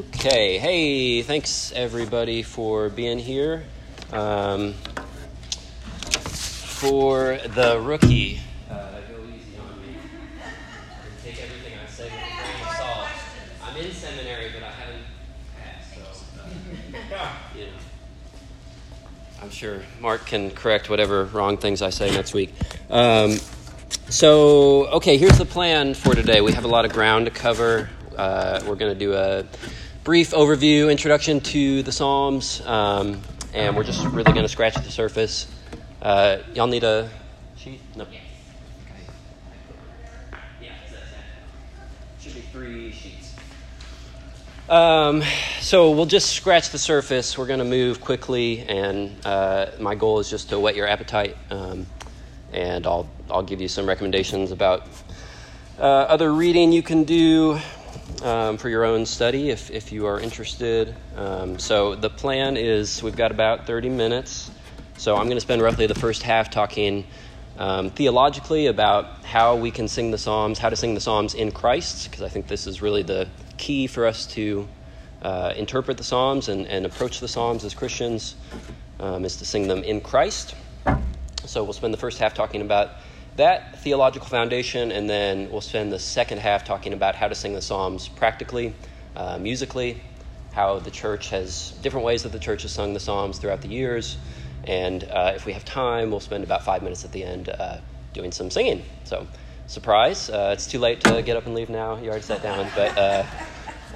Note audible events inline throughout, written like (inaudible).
Okay, hey, thanks everybody for being here. Um, for the rookie, uh, go easy on me. Take everything I say with a grain of salt. I'm in seminary, but I haven't passed, uh. I'm sure Mark can correct whatever wrong things I say next week. Um, so, okay, here's the plan for today. We have a lot of ground to cover. Uh, we're going to do a brief overview, introduction to the Psalms, um, and we're just really going to scratch the surface. Uh, y'all need a sheet? No. Okay. Yeah, should be three sheets. Um, so we'll just scratch the surface. We're going to move quickly, and uh, my goal is just to whet your appetite, um, and I'll I'll give you some recommendations about uh, other reading you can do um, for your own study if, if you are interested. Um, so the plan is we've got about 30 minutes. So I'm going to spend roughly the first half talking um, theologically about how we can sing the Psalms, how to sing the Psalms in Christ, because I think this is really the key for us to uh, interpret the Psalms and, and approach the Psalms as Christians, um, is to sing them in Christ. So we'll spend the first half talking about that theological foundation, and then we'll spend the second half talking about how to sing the Psalms practically, uh, musically, how the church has different ways that the church has sung the Psalms throughout the years. And uh, if we have time, we'll spend about five minutes at the end uh, doing some singing. So, surprise, uh, it's too late to get up and leave now. You already sat down. But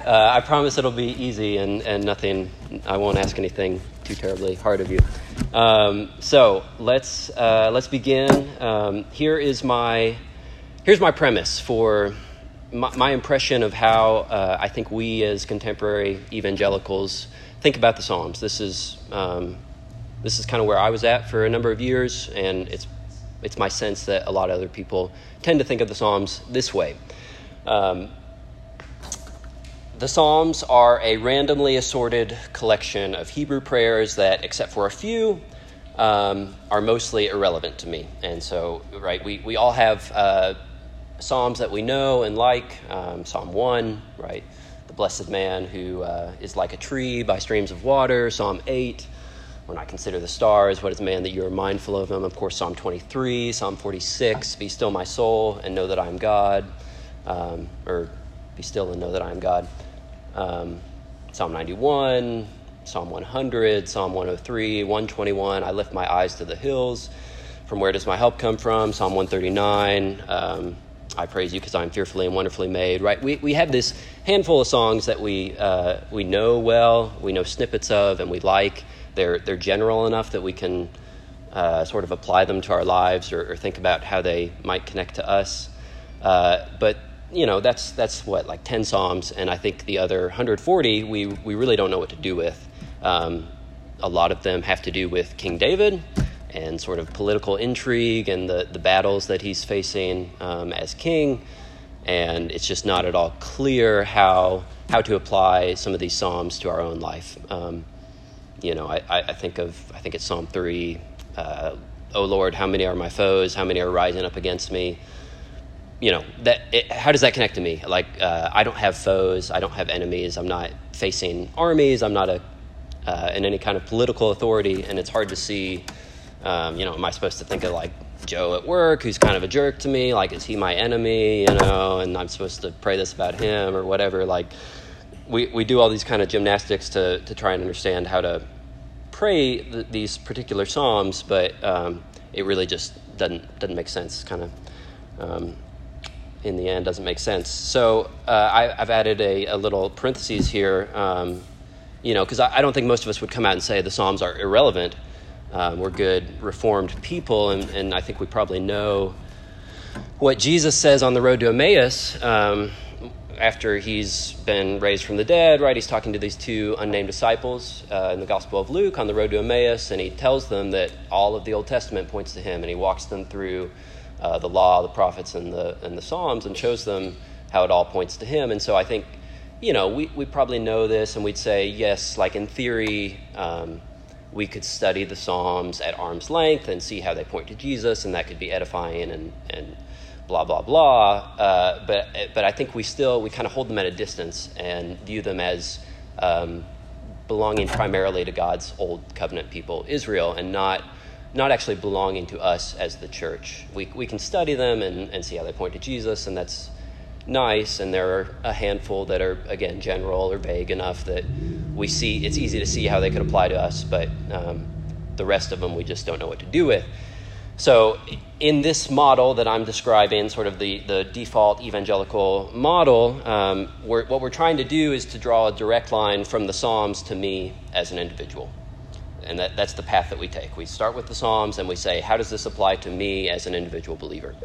uh, I promise it'll be easy and, and nothing, I won't ask anything too terribly hard of you. Um, so let's uh, let's begin. Um, here is my here's my premise for my, my impression of how uh, I think we as contemporary evangelicals think about the Psalms. This is um, this is kind of where I was at for a number of years, and it's it's my sense that a lot of other people tend to think of the Psalms this way. The Psalms are a randomly assorted collection of Hebrew prayers that, except for a few, um, are mostly irrelevant to me. And so, right, we, we all have uh, Psalms that we know and like. Um, Psalm 1, right, the blessed man who uh, is like a tree by streams of water. Psalm 8, when I consider the stars, what is man that you are mindful of him? Of course, Psalm 23, Psalm 46, be still my soul and know that I am God. Um, or be still and know that I am God. Um, Psalm 91, Psalm 100, Psalm 103, 121. I lift my eyes to the hills. From where does my help come from? Psalm 139. Um, I praise you because I'm fearfully and wonderfully made. Right? We, we have this handful of songs that we, uh, we know well, we know snippets of, and we like. They're, they're general enough that we can uh, sort of apply them to our lives or, or, think about how they might connect to us. Uh, but you know that's that's what like 10 psalms and i think the other 140 we we really don't know what to do with. Um, a lot of them have to do with king david and sort of political intrigue and the, the battles that he's facing um, as king. And it's just not at all clear how how to apply some of these psalms to our own life. Um, you know I, I think of i think it's psalm 3 uh, oh lord how many are my foes? How many are rising up against me you know that it, how does that connect to me? Like uh, i don't have foes. I don't have enemies. I'm not facing armies. I'm not a uh, in any kind of political authority. And it's hard to see um, you know am i supposed to think of like joe at work who's kind of a jerk to me? Like is he my enemy you know and i'm supposed to pray this about him or whatever? Like we, we do all these kind of gymnastics to, to try and understand how to pray th- these particular psalms but um, it really just doesn't doesn't make sense kind of um, in the end doesn't make sense. So uh, I, have added a, a, little parentheses here, um, you know, because I, I, don't think most of us would come out and say the Psalms are irrelevant. Um, we're good Reformed people, and, and, I think we probably know what Jesus says on the road to Emmaus um, after he's been raised from the dead, right? He's talking to these two unnamed disciples uh, in the Gospel of Luke on the road to Emmaus, and he tells them that all of the Old Testament points to him, and he walks them through uh, the law, the prophets, and the and the Psalms, and shows them how it all points to Him. And so I think, you know, we we probably know this, and we'd say yes, like in theory. Um, we could study the Psalms at arm's length and see how they point to Jesus, and that could be edifying and, and blah blah blah. Uh, but but I think we still we kind of hold them at a distance and view them as um, belonging primarily to God's old covenant people, Israel, and not not actually belonging to us as the church. We, we can study them and, and see how they point to Jesus, and that's nice. And there are a handful that are, again, general or vague enough that we see it's easy to see how they could apply to us, but um, the rest of them we just don't know what to do with. So, in this model that I'm describing, sort of the, the default evangelical model, um, we're, what we're trying to do is to draw a direct line from the Psalms to me as an individual. And that, that's the path that we take. We start with the Psalms and we say, how does this apply to me as an individual believer?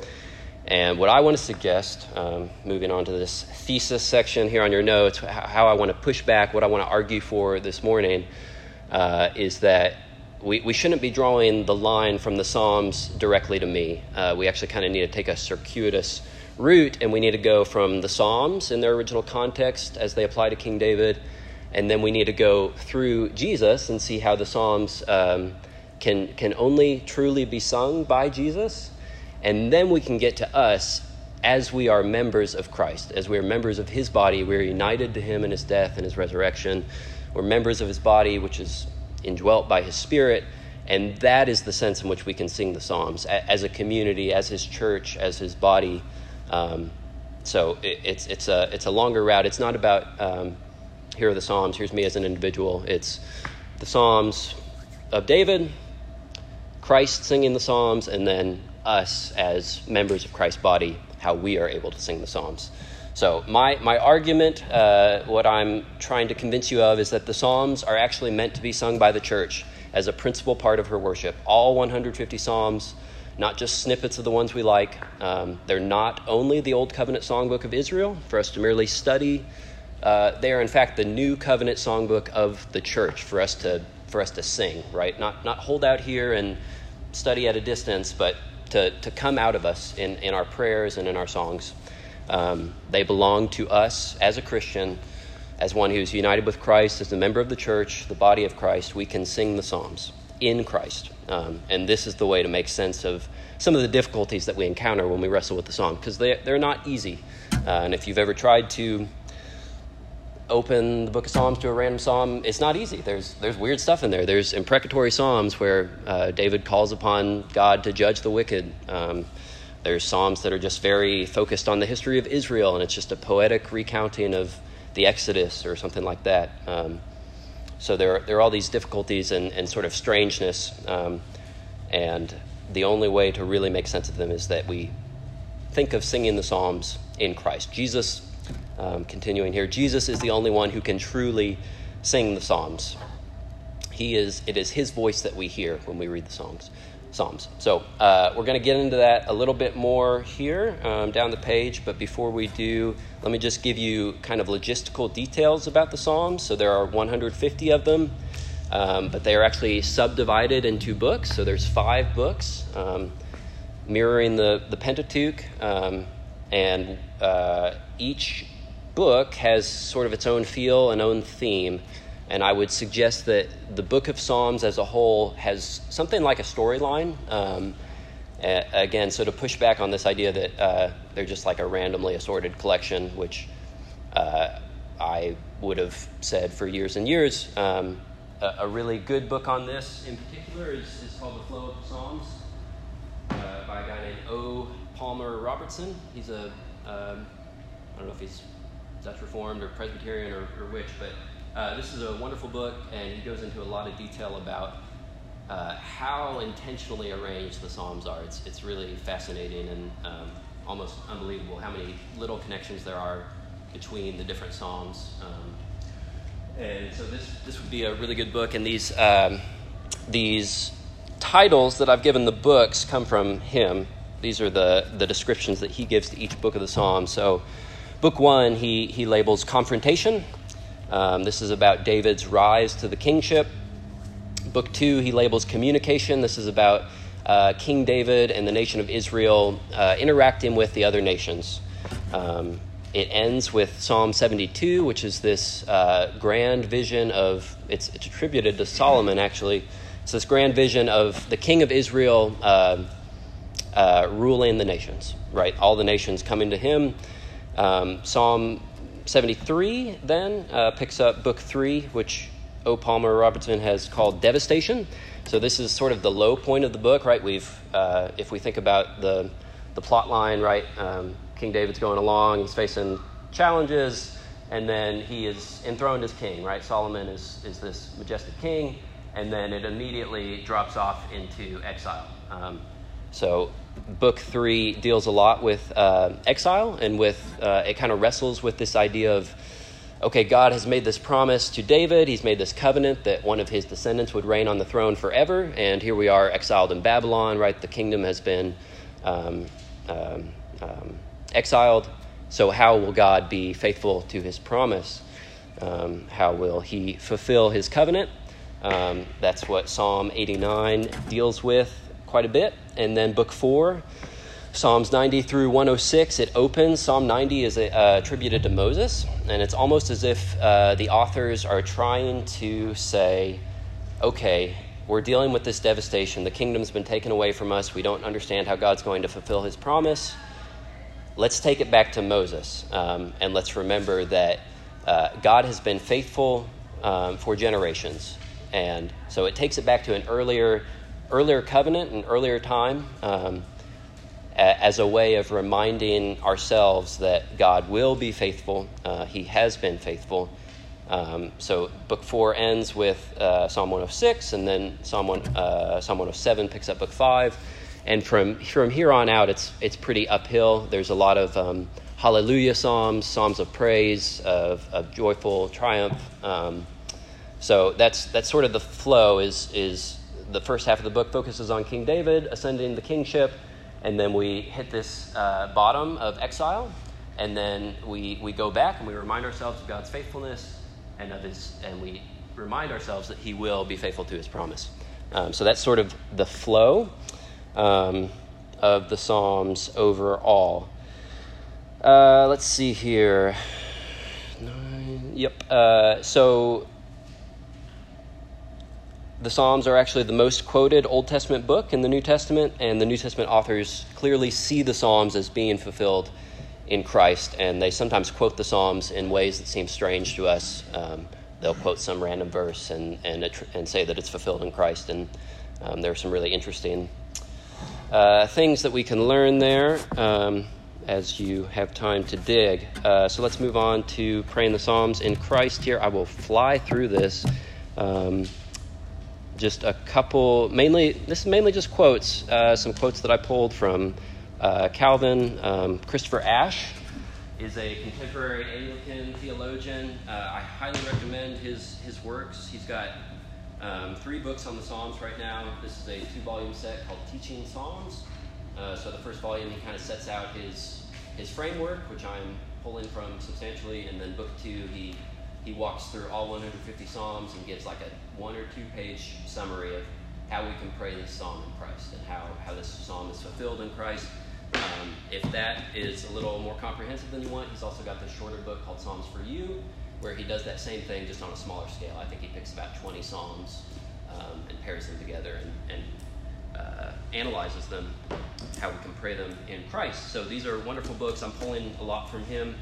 And what I want to suggest, um, moving on to this thesis section here on your notes, how I want to push back, what I want to argue for this morning, uh, is that we, we shouldn't be drawing the line from the Psalms directly to me. Uh, we actually kind of need to take a circuitous route, and we need to go from the Psalms in their original context as they apply to King David, and then we need to go through Jesus and see how the Psalms um, can, can only truly be sung by Jesus. And then we can get to us as we are members of Christ, as we are members of his body, we're united to him in his death and his resurrection. We're members of his body, which is indwelt by his spirit. And that is the sense in which we can sing the Psalms as a community, as his church, as his body. Um, so it, it's, it's, a, it's a longer route. It's not about um, here are the Psalms, here's me as an individual. It's the Psalms of David, Christ singing the Psalms, and then us as members of Christ's body, how we are able to sing the Psalms. So, my, my argument, uh, what I'm trying to convince you of, is that the Psalms are actually meant to be sung by the church as a principal part of her worship. All 150 Psalms, not just snippets of the ones we like. Um, they're not only the Old Covenant Songbook of Israel for us to merely study. Uh, they are, in fact, the New Covenant Songbook of the church for us to, for us to sing, right? Not, not hold out here and study at a distance, but to, to come out of us in, in our prayers and in our songs. Um, they belong to us as a Christian, as one who's united with Christ, as a member of the church, the body of Christ. We can sing the Psalms in Christ. Um, and this is the way to make sense of some of the difficulties that we encounter when we wrestle with the song, because they, they're not easy. Uh, and if you've ever tried to open the book of Psalms to a random psalm, it's not easy. There's, there's weird stuff in there. There's imprecatory psalms where uh, David calls upon God to judge the wicked. Um, there's psalms that are just very focused on the history of Israel, and it's just a poetic recounting of the Exodus or something like that. Um, so there are, there are all these difficulties and, and sort of strangeness, um, and the only way to really make sense of them is that we think of singing the psalms in Christ. Jesus, um, continuing here, Jesus is the only one who can truly sing the psalms. He is, it is his voice that we hear when we read the songs. Psalms. So uh, we're going to get into that a little bit more here um, down the page, but before we do, let me just give you kind of logistical details about the Psalms. So there are 150 of them, um, but they are actually subdivided into books. So there's five books um, mirroring the, the Pentateuch, um, and uh, each book has sort of its own feel and own theme. And I would suggest that the book of Psalms as a whole has something like a storyline. Um, again, so to push back on this idea that uh, they're just like a randomly assorted collection, which uh, I would have said for years and years. Um, a, a, really good book on this in particular is, is called The Flow of Psalms uh, by a guy named O. Palmer Robertson. He's a um, I don't know if he's Dutch Reformed or Presbyterian or, or which, but uh, this is a wonderful book, and he goes into a lot of detail about uh, how intentionally arranged the Psalms are. It's, it's really fascinating and um, almost unbelievable how many little connections there are between the different Psalms. Um, and so this, this would be a really good book, and these, um, these titles that I've given the books come from him. These are the, the descriptions that he gives to each book of the Psalms. So, book one, he, he labels confrontation. Um, this is about David's rise to the kingship. Book two, he labels communication. This is about uh, King David and the nation of Israel uh, interacting with the other nations. Um, it ends with Psalm 72, which is this uh, grand vision of, it's, it's, attributed to Solomon actually. It's this grand vision of the king of Israel uh, uh, ruling the nations, right? All the nations coming to him. Um, Psalm 73 then uh, picks up book three, which O. Palmer Robertson has called Devastation. So this is sort of the low point of the book, right? We've, uh, if we think about the, the plot line, right? Um, King David's going along, he's facing challenges, and then he is enthroned as king, right? Solomon is, is this majestic king, and then it immediately drops off into exile. Um, so, book three deals a lot with uh, exile, and with uh, it kind of wrestles with this idea of okay, God has made this promise to David. He's made this covenant that one of his descendants would reign on the throne forever. And here we are exiled in Babylon, right? The kingdom has been um, um, um, exiled. So, how will God be faithful to his promise? Um, how will he fulfill his covenant? Um, that's what Psalm 89 deals with quite a bit. And then, book four, Psalms 90 through 106, it opens. Psalm 90 is uh, attributed to Moses, and it's almost as if uh, the authors are trying to say, okay, we're dealing with this devastation. The kingdom's been taken away from us. We don't understand how God's going to fulfill his promise let's take it back to Moses um, and let's remember that uh, God has been faithful um, for generations. And so it takes it back to an earlier, earlier covenant, and earlier time, um, as a way of reminding ourselves that God will be faithful. Uh, he has been faithful. Um, so book four ends with uh, Psalm 106, and then Psalm, one, uh, Psalm 107 picks up book five and from from here on out, it's it's pretty uphill. There's a lot of um, hallelujah psalms, psalms of praise, of, of joyful triumph. Um, so that's that's sort of the flow. Is is the first half of the book focuses on King David ascending the kingship, and then we hit this uh, bottom of exile, and then we we go back and we remind ourselves of God's faithfulness and of His, and we remind ourselves that He will be faithful to His promise. Um, so that's sort of the flow um, of the Psalms overall. Uh, let's see here. Nine, yep. Uh, so the Psalms are actually the most quoted Old Testament book in the New Testament, and the New Testament authors clearly see the Psalms as being fulfilled in Christ, and they sometimes quote the Psalms in ways that seem strange to us. Um, they'll quote some random verse and, and, and say that it's fulfilled in Christ, and um, there are some really interesting uh, things that we can learn there um, as you have time to dig. Uh, so let's move on to praying the Psalms in Christ here. I will fly through this. Just a couple, mainly, this is mainly just quotes, uh, some quotes that I pulled from uh, Calvin. Um, Christopher Ash is a contemporary Anglican theologian. Uh, I highly recommend his, his works. He's got um, three books on the Psalms right now. This is a two volume set called Teaching Psalms. Uh, so the first volume, he kind of sets out his, his framework, which I'm pulling from substantially, and then book two, he, he walks through all 150 Psalms and gives like a one or two page summary of how we can pray this psalm in Christ and how, how this psalm is fulfilled in Christ. Um, if that is a little more comprehensive than you want, he's also got this shorter book called Psalms for You, where he does that same thing just on a smaller scale. I think he picks about 20 psalms um, and pairs them together and, and uh, analyzes them, how we can pray them in Christ. So these are wonderful books. I'm pulling a lot from him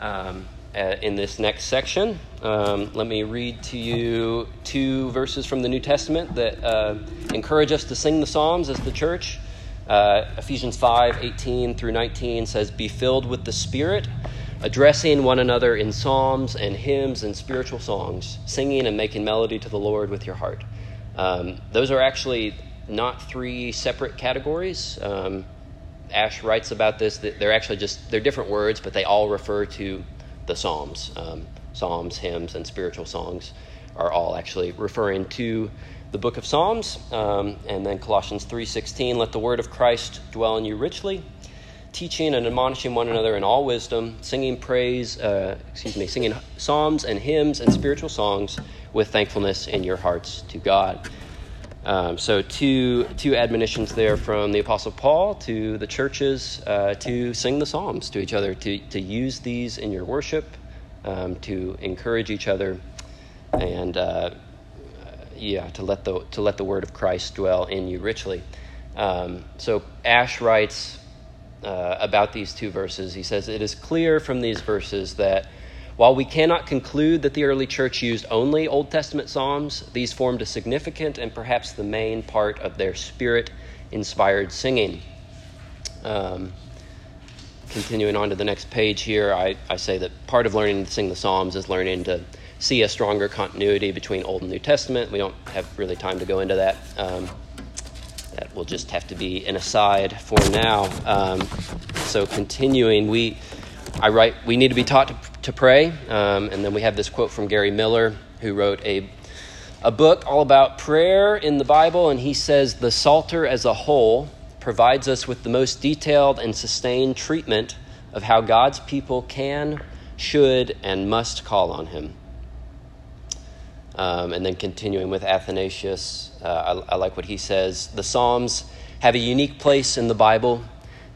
um, in this next section. Um, let me read to you two verses from the New Testament that uh, encourage us to sing the Psalms as the church. Uh, Ephesians 5 18 through 19 says, Be filled with the Spirit addressing one another in psalms and hymns and spiritual songs, singing and making melody to the Lord with your heart. Um, those are actually not three separate categories. Um, Ash writes about this that they're actually just they're different words, but they all refer to the psalms. Um, psalms, hymns, and spiritual songs are all actually referring to the book of Psalms. Um, and then Colossians three sixteen, let the word of Christ dwell in you richly teaching and admonishing one another in all wisdom, singing praise, uh, excuse me, singing psalms and hymns and spiritual songs with thankfulness in your hearts to God. Um, so, two, two admonitions there from the Apostle Paul to the churches uh, to sing the Psalms to each other, to, to use these in your worship, um, to encourage each other, and uh, yeah, to let, the, to let the word of Christ dwell in you richly. Um, so, Ash writes uh, about these two verses. He says, It is clear from these verses that While we cannot conclude that the early church used only Old Testament Psalms, these formed a significant and perhaps the main part of their spirit inspired singing. Um, continuing on to the next page here, I, I say that part of learning to sing the Psalms is learning to see a stronger continuity between Old and New Testament. We don't have really time to go into that. Um, that will just have to be an aside for now. Um, so continuing, we I write we need to be taught to, to pray, um, and then we have this quote from Gary Millar, who wrote a a book all about prayer in the Bible, and he says the Psalter as a whole provides us with the most detailed and sustained treatment of how God's people can, should, and must call on Him. Um, and then continuing with Athanasius, uh, I, I like what he says. The Psalms have a unique place in the Bible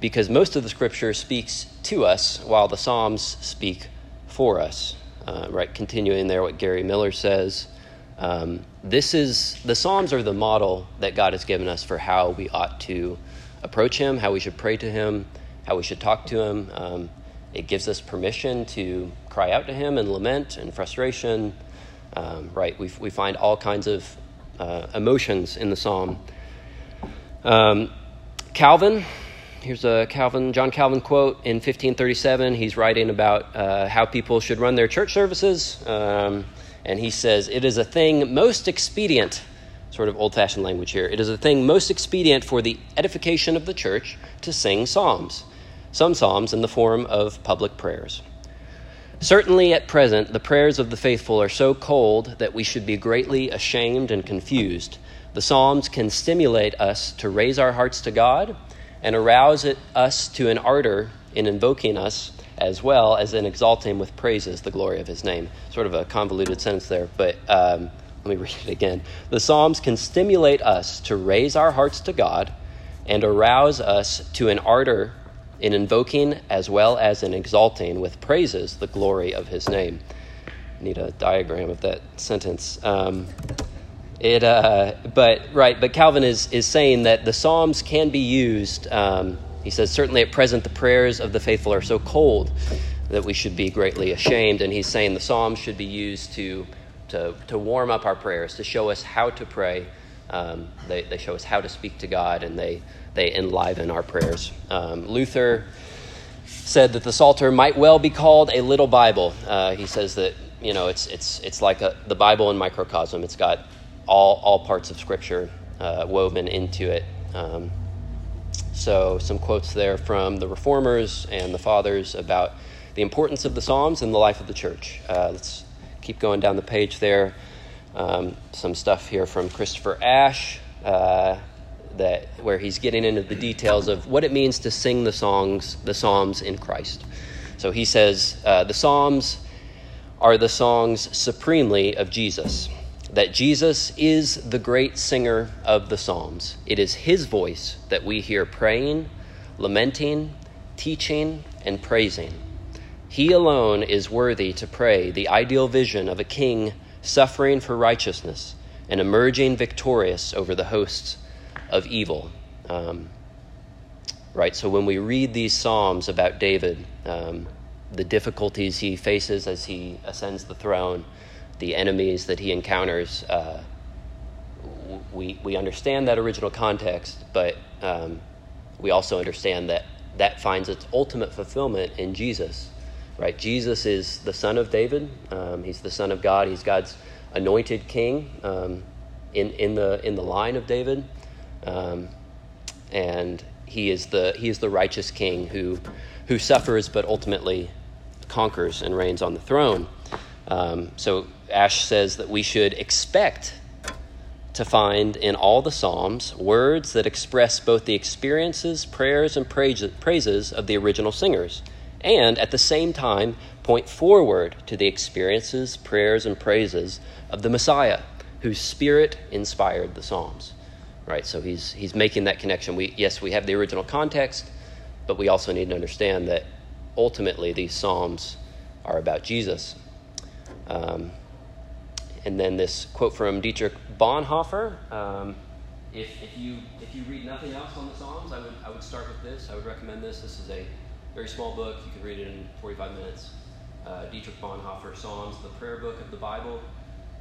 because most of the Scripture speaks to us while the Psalms speak for us. Uh, right, continuing there, what Gary Millar says. Um, this is the Psalms are the model that God has given us for how we ought to approach Him, how we should pray to Him, how we should talk to Him. Um, it gives us permission to cry out to Him and lament and frustration. Um, right, we, we find all kinds of uh, emotions in the psalm. Um, Calvin, here's a Calvin, John Calvin quote in 1537. He's writing about uh, how people should run their church services. Um, and he says, It is a thing most expedient, sort of old fashioned language here, it is a thing most expedient for the edification of the church to sing psalms, some psalms in the form of public prayers. Certainly, at present, the prayers of the faithful are so cold that we should be greatly ashamed and confused. The Psalms can stimulate us to raise our hearts to God and arouse it, us to an ardor in invoking us as well as in exalting with praises the glory of his name. Sort of a convoluted sentence there, but um, let me (laughs) read it again. The Psalms can stimulate us to raise our hearts to God and arouse us to an ardor in invoking as well as in exalting with praises the glory of his name. I need a diagram of that sentence. Um, it, uh, but right, but Calvin is is saying that the Psalms can be used. Um, he says certainly at present the prayers of the faithful are so cold that we should be greatly ashamed, and he's saying the Psalms should be used to to to warm up our prayers, to show us how to pray. Um, they they show us how to speak to God, and they they enliven our prayers. Um, Luther said that the Psalter might well be called a little Bible. Uh, he says that you know it's it's it's like a, the Bible in microcosm. It's got all all parts of Scripture uh, woven into it. Um, so some quotes there from the Reformers and the Fathers about the importance of the Psalms in the life of the church. Uh, let's keep going down the page there. Um, some stuff here from Christopher Ash. Uh, that where he's getting into the details of what it means to sing the songs, the psalms in Christ. So he says uh, the psalms are the songs supremely of Jesus. That Jesus is the great singer of the psalms. It is his voice that we hear praying, lamenting, teaching, and praising. He alone is worthy to pray the ideal vision of a king suffering for righteousness and emerging victorious over the hosts of evil. Um, right? So when we read these Psalms about David, um, the difficulties he faces as he ascends the throne, the enemies that he encounters, uh, we, we understand that original context, but um, we also understand that that finds its ultimate fulfillment in Jesus. Right? Jesus is the son of David. Um, he's the son of God. He's God's anointed king um, in, in, the, in the line of David. Um, and he is the he is the righteous king who who suffers but ultimately conquers and reigns on the throne. Um, so Ash says that we should expect to find in all the Psalms words that express both the experiences, prayers, and praises of the original singers, and at the same time point forward to the experiences, prayers, and praises of the Messiah, whose spirit inspired the Psalms right? So he's he's making that connection. We yes, we have the original context, but we also need to understand that ultimately these psalms are about Jesus. Um, and then this quote from Dietrich Bonhoeffer. Um, if, if you if you read nothing else on the Psalms, I would I would start with this. I would recommend this. This is a very small book. You can read it in 45 minutes. uh, Dietrich Bonhoeffer Psalms, the prayer book of the Bible.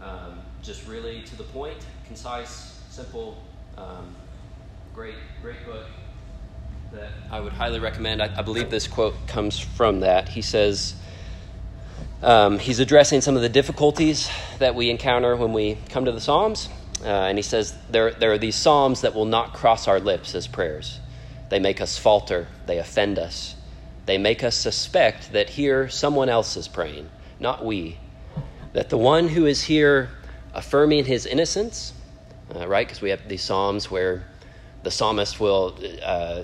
Um, just really to the point, concise, simple, um, great, great book that I would highly recommend. I, I believe this quote comes from that. He says, um, he's addressing some of the difficulties that we encounter when we come to the Psalms. Uh, and he says there, there are these Psalms that will not cross our lips as prayers. They make us falter, they offend us, they make us suspect that here someone else is praying, not we. That the one who is here affirming his innocence, uh, right? Because we have these Psalms where the psalmist will uh,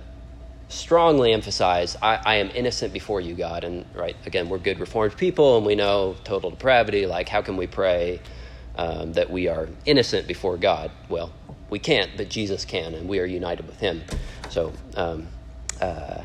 strongly emphasize, I, I, am innocent before you, God. And, right, again, we're good Reformed people and we know total depravity. Like, how can we pray um, that we are innocent before God? Well, we can't, but Jesus can, and we are united with Him. So, um, uh,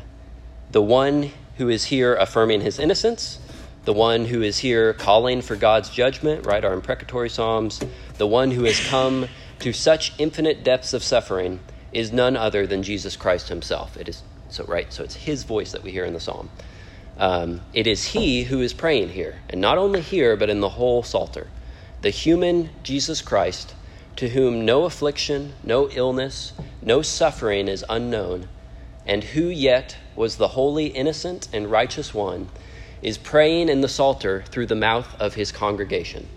the one who is here affirming his innocence, the one who is here calling for God's judgment, right, our imprecatory Psalms, the one who has come to such infinite depths of suffering is none other than Jesus Christ himself. It is so right. So it's his voice that we hear in the psalm. Um, it is he who is praying here, and not only here, but in the whole psalter. The human Jesus Christ, to whom no affliction, no illness, no suffering is unknown, and who yet was the holy, innocent, and righteous one, is praying in the psalter through the mouth of his congregation.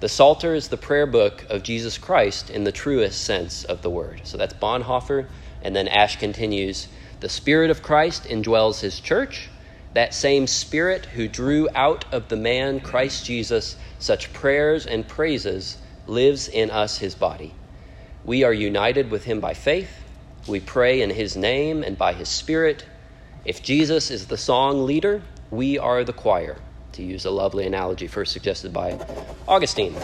The Psalter is the prayer book of Jesus Christ in the truest sense of the word. So that's Bonhoeffer. And then Ash continues The Spirit of Christ indwells his church. That same Spirit who drew out of the man Christ Jesus such prayers and praises lives in us, his body. We are united with him by faith. We pray in his name and by his Spirit. If Jesus is the song leader, we are the choir to use a lovely analogy first suggested by Augustine.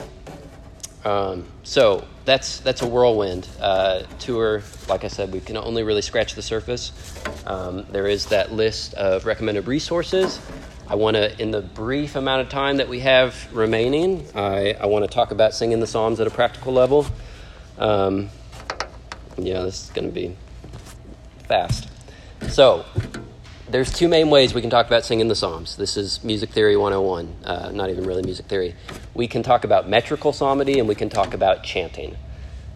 Um, so that's that's a whirlwind uh, tour. Like I said, we can only really scratch the surface. Um, there is that list of recommended resources. I want to, in the brief amount of time that we have remaining, I, I want to talk about singing the Psalms at a practical level. Um, yeah, this is going to be fast. So, there's two main ways we can talk about singing the Psalms. This is Music Theory 101, uh, not even really music theory. We can talk about metrical psalmody and we can talk about chanting.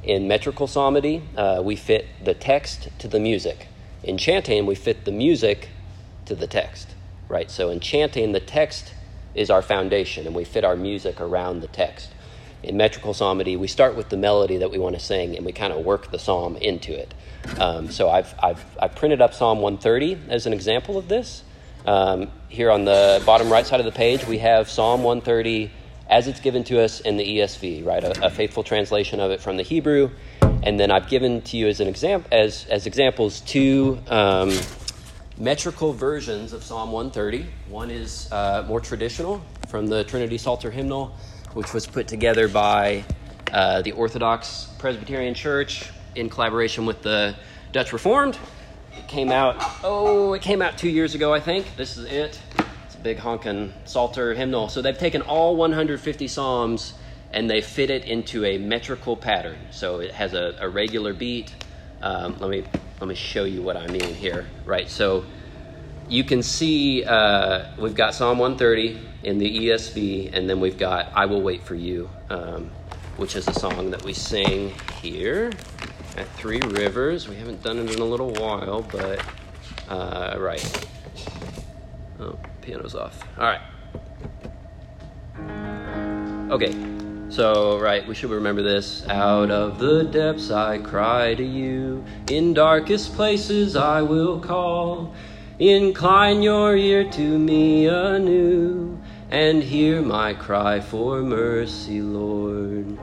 In metrical psalmody, uh, we fit the text to the music. In chanting, we fit the music to the text, right? So in chanting, the text is our foundation and we fit our music around the text. In metrical psalmody, we start with the melody that we want to sing and we kind of work the psalm into it. Um, so I've, I've, I've printed up Psalm 130 as an example of this. Um, here on the bottom right side of the page, we have Psalm 130 as it's given to us in the ESV, right? A, a faithful translation of it from the Hebrew. And then I've given to you as an example, as, as examples, two um, metrical versions of Psalm 130. One is uh, more traditional from the Trinity Psalter hymnal, which was put together by uh, the Orthodox Presbyterian Church in collaboration with the Dutch Reformed. It came out, oh, it came out two years ago, I think. This is it. It's a big honkin' Psalter hymnal. So they've taken all 150 Psalms and they fit it into a metrical pattern. So it has a, a regular beat. Um, let me let me show you what I mean here. Right. So you can see uh, we've got Psalm 130 in the ESV, and then we've got "I Will Wait for You," um, which is a song that we sing here at Three Rivers. We haven't done it in a little while, but uh, right. Oh, piano's off. All right. Okay, so, right, we should remember this. Out of the depths I cry to you, in darkest places I will call. Incline your ear to me anew, and hear my cry for mercy, Lord.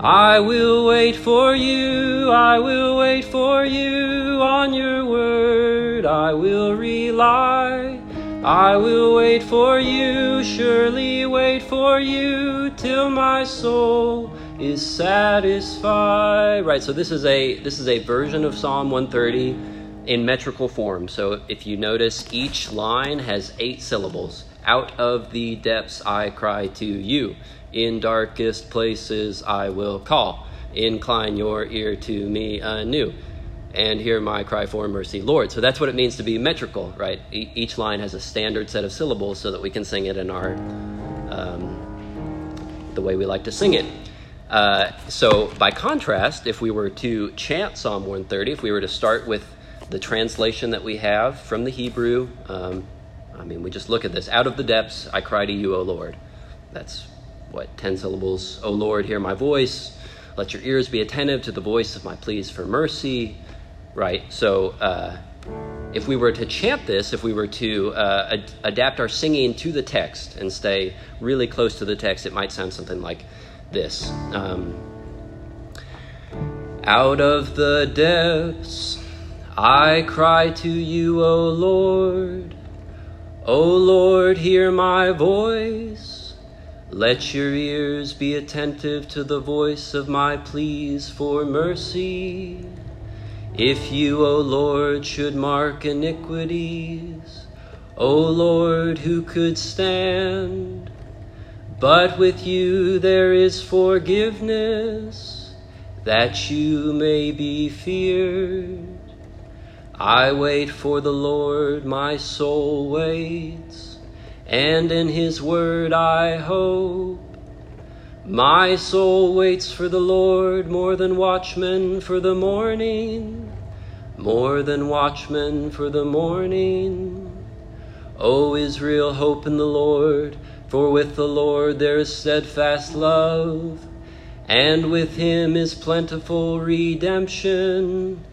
I will wait for you, I will wait for you on your word, I will rely. I will wait for you, surely wait for you till my soul is satisfied. Right, so this is a this is a version of Psalm 130 in metrical form. So if you notice each line has 8 syllables. Out of the depths I cry to you. In darkest places I will call. Incline your ear to me anew. and hear my cry for mercy, Lord. So that's what it means to be metrical, right? E- each line has a standard set of syllables so that we can sing it in our um, the way we like to sing it. Uh, so, by contrast, if we were to chant Psalm 130, if we were to start with the translation that we have from the Hebrew, um, I mean, we just look at this. Out of the depths, I cry to you, O Lord. That's what, 10 syllables. O Lord, hear my voice. Let your ears be attentive to the voice of my pleas for mercy. Right? So, uh, if we were to chant this, if we were to uh, ad- adapt our singing to the text and stay really close to the text, it might sound something like this um, Out of the depths, I cry to you, O Lord. O Lord, hear my voice. Let your ears be attentive to the voice of my pleas for mercy. If you, O Lord, should mark iniquities, O Lord, who could stand? But with you there is forgiveness, that you may be feared. I wait for the Lord, my soul waits, and in his word I hope. My soul waits for the Lord more than watchmen for the morning, more than watchmen for the morning. O Israel, hope in the Lord, for with the Lord there is steadfast love, and with him is plentiful redemption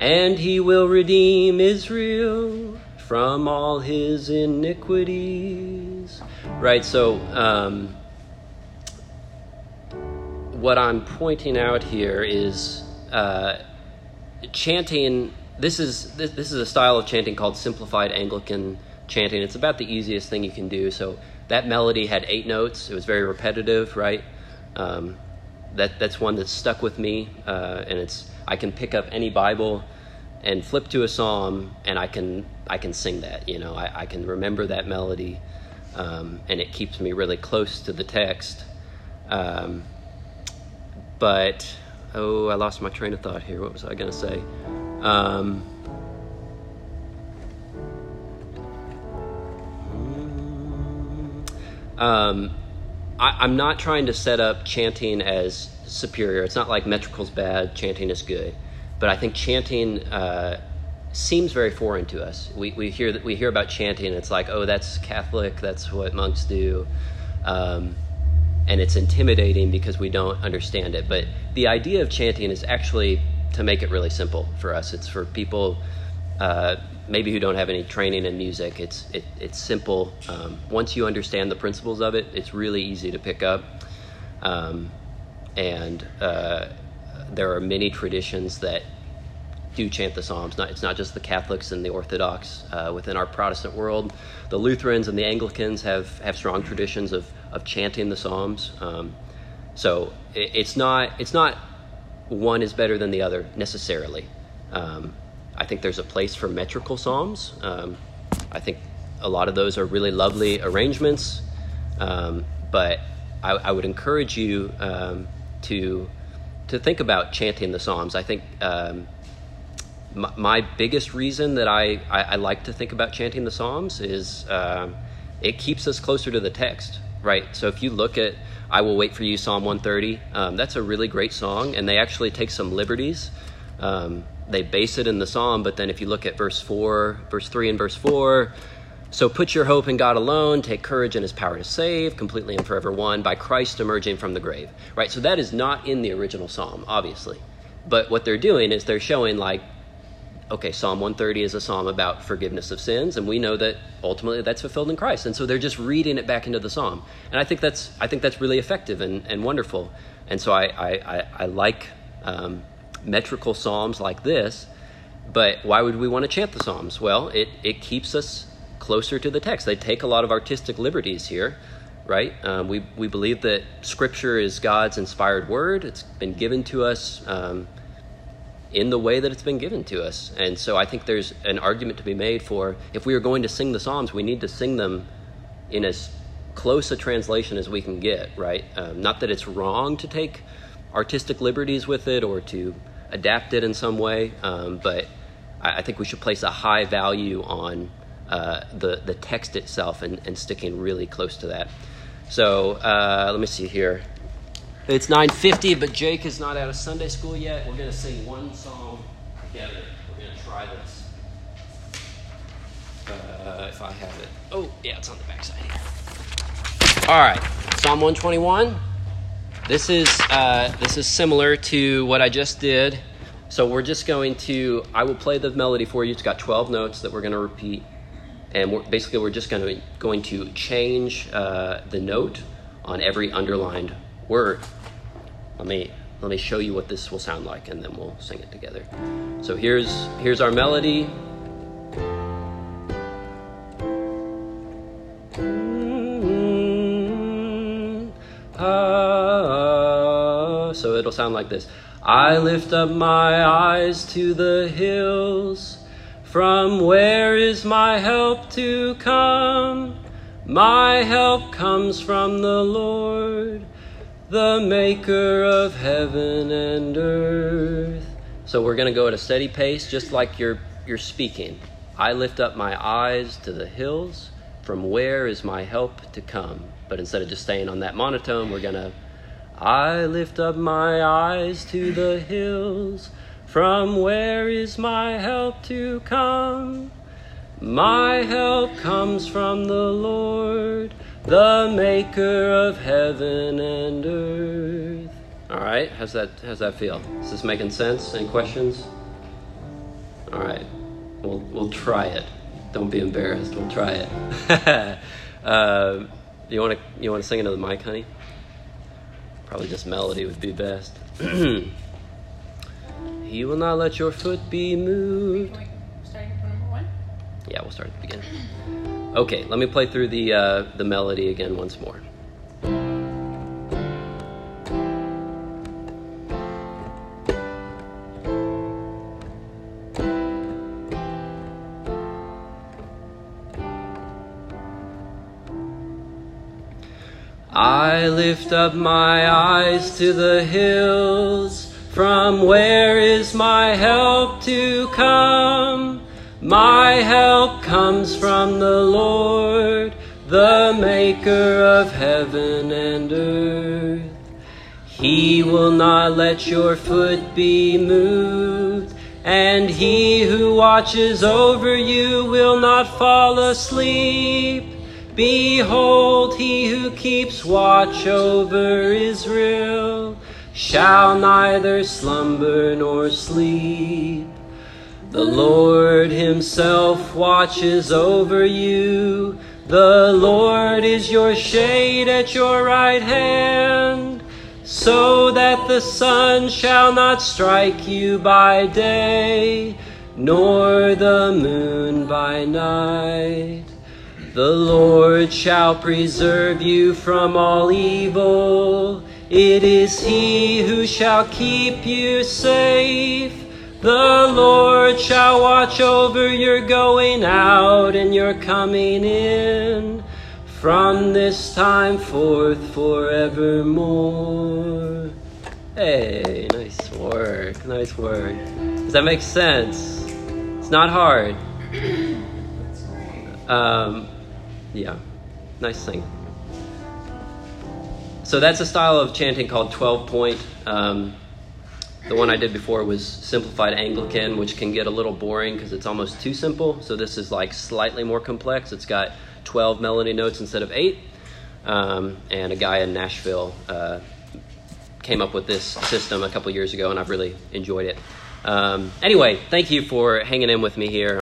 and he will redeem Israel from all his iniquities. Right, so um, what I'm pointing out here is uh, chanting. This is this, this is a style of chanting called simplified Anglican chanting. It's about the easiest thing you can do. So that melody had eight notes. It was very repetitive, right? Um, that that's one that's stuck with me, uh, and it's I can pick up any Bible and flip to a psalm, and I can I can sing that. You know, I, I can remember that melody, um, and it keeps me really close to the text. Um, but oh, I lost my train of thought here. What was I going to say? Um, um, I, am not trying to set up chanting as superior. It's not like metrical's bad, chanting is good. But I think chanting uh, seems very foreign to us. We, we hear we hear about chanting, and it's like, oh, that's Catholic. That's what monks do, um, and it's intimidating because we don't understand it. But the idea of chanting is actually to make it really simple for us. It's for people uh, maybe who don't have any training in music. It's it, it's simple. Um, once you understand the principles of it, it's really easy to pick up. Um, and uh, there are many traditions that do chant the Psalms. Not, it's not just the Catholics and the Orthodox. Uh, within our Protestant world, the Lutherans and the Anglicans have, have strong traditions of, of chanting the Psalms. Um, so it, it's not it's not one is better than the other necessarily. Um, I think there's a place for metrical psalms. Um, I think a lot of those are really lovely arrangements, um, but I, I, would encourage you um, to to think about chanting the Psalms. I think um, my, biggest reason that I, I, I, like to think about chanting the Psalms is um, it keeps us closer to the text, right? So if you look at I Will Wait for You, Psalm 130, um, that's a really great song, and they actually take some liberties. Um, they base it in the Psalm, but then if you look at verse 4, verse 3 and verse 4, so put your hope in God alone, take courage in his power to save, completely and forever one, by Christ emerging from the grave. Right? So that is not in the original psalm, obviously. But what they're doing is they're showing like okay, Psalm 130 is a psalm about forgiveness of sins, and we know that ultimately that's fulfilled in Christ. And so they're just reading it back into the psalm. And I think that's I think that's really effective and, and wonderful. And so I I, I, I like um, metrical psalms like this. But why would we want to chant the psalms? Well, it, it keeps us closer to the text. They take a lot of artistic liberties here, right? Um, we, we believe that Scripture is God's inspired word. It's been given to us um, in the way that it's been given to us. And so I think there's an argument to be made for if we are going to sing the Psalms, we need to sing them in as close a translation as we can get, right? Um, not that it's wrong to take artistic liberties with it or to adapt it in some way, um, but I, I, think we should place a high value on uh, the, the text itself and, and sticking really close to that. So uh, let me see here. It's 9:50, but Jake is not out of Sunday school yet. We're going to sing one song together. We're going to try this. Uh, if I have it. Oh, yeah, it's on the backside here. All right, Psalm 121. This is uh, this is similar to what I just did. So we're just going to. I will play the melody for you. It's got 12 notes that we're going to repeat, and we're, basically we're just going to going to change uh, the note on every underlined word. Let me let me show you what this will sound like, and then we'll sing it together. So here's here's our melody. So it'll sound like this I lift up my eyes to the hills. From where is my help to come? My help comes from the Lord, the maker of heaven and earth. So we're going to go at a steady pace, just like you're, you're speaking. I lift up my eyes to the hills. From where is my help to come? But instead of just staying on that monotone, we're going to I lift up my eyes to the hills. From where is my help to come? My help comes from the Lord, the maker of heaven and earth. All right, how's that how's that feel? Is this making sense? Any questions? All right. We'll we'll try it. Don't be embarrassed. We'll try it. (laughs) uh, you want to you want to sing into the mic, honey? Probably just melody would be best. (clears throat) he will not let your foot be moved. Yeah, we'll start at the beginning. (clears throat) Okay, let me play through the uh, the melody again once more. I lift up my eyes to the hills. From where is my help to come? My help comes from the Lord, the maker of heaven and earth. He will not let your foot be moved, and he who watches over you will not fall asleep. Behold, he who keeps watch over Israel shall neither slumber nor sleep. The Lord himself watches over you. The Lord is your shade at your right hand, so that the sun shall not strike you by day, nor the moon by night. The Lord shall preserve you from all evil. It is He who shall keep you safe. The Lord shall watch over your going out and your coming in from this time forth forevermore. Hey, nice work. Nice work. Does that make sense? It's not hard. Um, yeah, nice thing. So that's a style of chanting called 12 point. Um, the one I did before was simplified Anglican, which can get a little boring because it's almost too simple. So this is like slightly more complex. It's got 12 melody notes instead of 8. Um, and a guy in Nashville uh, came up with this system a couple years ago, and I've really enjoyed it. Um, anyway, thank you for hanging in with me here.